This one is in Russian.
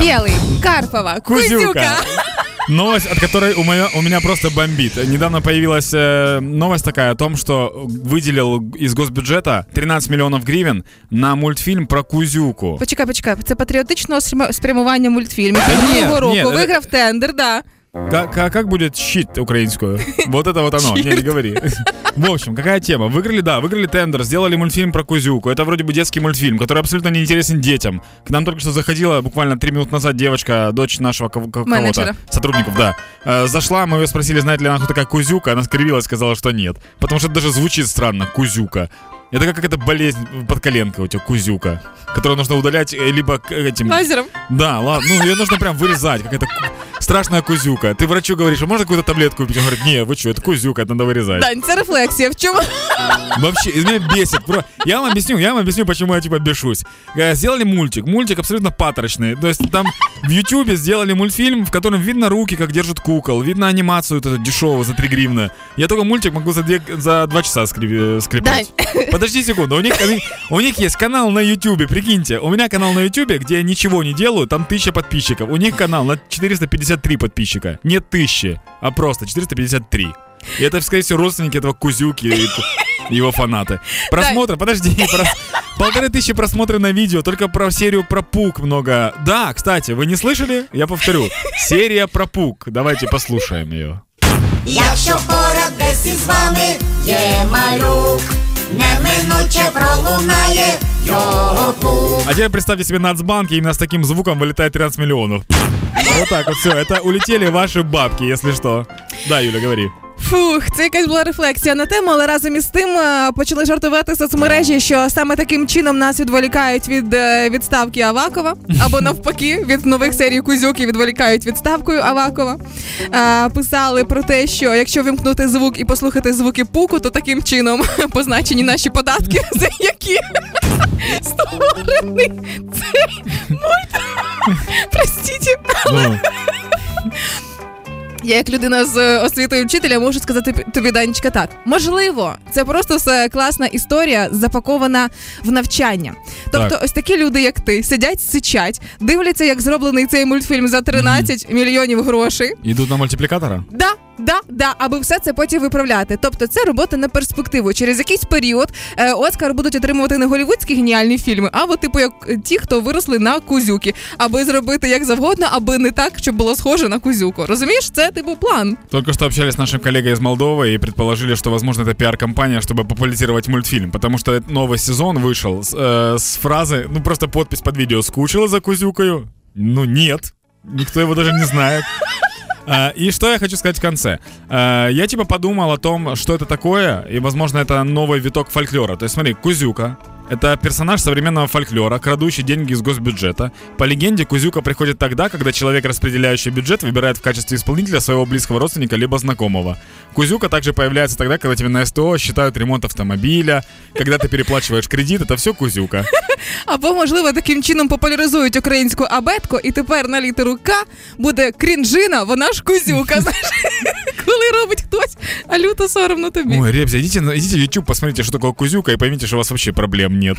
Белый, Карпова, Кузюка. Кузюка. Новость, от которой у меня, у меня просто бомбит. Недавно появилась э, новость такая о том, что выделил из госбюджета 13 миллионов гривен на мультфільм про Кузюку. Почекай, почекай, це патріотичного спряма- спрямування мультфільмів. Та ні, Минулого року ні, е- виграв тендер, да. Как, как, как будет щит украинскую? Вот это вот оно, не, не говори. В общем, какая тема? Выиграли, да, выиграли тендер, сделали мультфильм про Кузюку. Это вроде бы детский мультфильм, который абсолютно не интересен детям. К нам только что заходила буквально три минуты назад девочка, дочь нашего кого-то, сотрудников, да. Э, Зашла, мы ее спросили, знает ли она, кто такая Кузюка. Она скривилась, сказала, что нет. Потому что это даже звучит странно, Кузюка. Это как какая-то болезнь под коленкой у тебя, Кузюка, которую нужно удалять э, либо этим... Лазером. Да, ладно, ну ее нужно прям вырезать, какая-то ку- страшная кузюка. Ты врачу говоришь, а можно какую-то таблетку купить? Он говорит, не, вы что, это кузюка, это надо вырезать. Дань, це рефлексія. В чому? Вообще, из меня бесит. Я вам объясню, я вам объясню, почему я типа бешусь. Э, Сделали мультик, мультик абсолютно патрочный. То есть там в Ютубе сделали мультфильм, в котором видно руки, как держат кукол, видно анимацию вот эту дешевую за 3 гривны. Я только мультик могу за, две, за 2 часа скри- э, скрипать. Подожди секунду, у них, у них есть канал на Ютубе, прикиньте. У меня канал на Ютубе, где я ничего не делаю, там 1000 подписчиков. У них канал на 453 подписчика. Не 1000, а просто 453. И это, скорее всего, родственники этого Кузюки и и его фанаты. Просмотры, подожди, прос- полторы тысячи просмотров на видео, только про серию про Пук много. Да, кстати, вы не слышали? Я повторю. Серия про Пук. Давайте послушаем ее. Якщо поряд десь із вами є малюк, неминуче пролунає його пук. А теперь представьте себе Нацбанк, и именно с таким звуком вылетает 13 миллионов. Вот так вот все. Это улетели ваши бабки, если что. Да, Юля, говори. Фух, це якась була рефлексія на тему, але разом із тим е, почали жартувати соцмережі, що саме таким чином нас відволікають від е, відставки Авакова, або навпаки, від нових серій Кузюки відволікають відставкою Авакова. Е, Писали про те, що якщо вимкнути звук і послухати звуки пуку, то таким чином позначені наші податки, за які цей мульт. Простіть. Ну, Я як людина з е, освітою вчителя можу сказати тобі, Данечка, так. Можливо, це просто все класна історія, запакована в навчання. Тобто, Так. ось такі люди, як ти, сидять, сичать, дивляться, як зроблений цей мультфільм за 13 мільйонів грошей. идут на мультипликатора? Да, да, да, аби все це потім виправляти. Тобто, це робота на перспективу. Через якийсь період е, Оскар будуть отримувати не голівудські геніальні фільми, а от типу як е, ті, хто виросли на кузюки, аби зробити як завгодно, аби не так, щоб було схоже на кузюку. Розумієш, це типу план. Только что общались с нашим коллегой из Молдовы и предположили, что, возможно, это пиар-компания, чтобы популяризировать мультфильм. Потому что новый сезон вышел с, э, с фразы, ну просто подпись под видео «Скучала за Кузюкою?» Ну нет, никто его даже не знает. А, И что я хочу сказать в конце. А, Я типа подумал о том, что это такое, и, возможно, это новый виток фольклора. То есть, смотри, Кузюка — это персонаж современного фольклора, крадущий деньги из госбюджета. По легенде, Кузюка приходит тогда, когда человек, распределяющий бюджет, выбирает в качестве исполнителя своего близкого родственника либо знакомого. Кузюка также появляется тогда, когда тебе на СТО считают ремонт автомобиля, когда ты переплачиваешь кредит, это все Кузюка. Або, можливо, таким чином популяризують українську абетку, і тепер на літеру К буде крінжина, вона ж кузюка. Знаєш, коли робить хтось, а люто соромно тобі. Ой, ребята, идите, на- идите в YouTube, посмотрите, что такое Кузюка, и поймите, что у вас вообще проблем нет.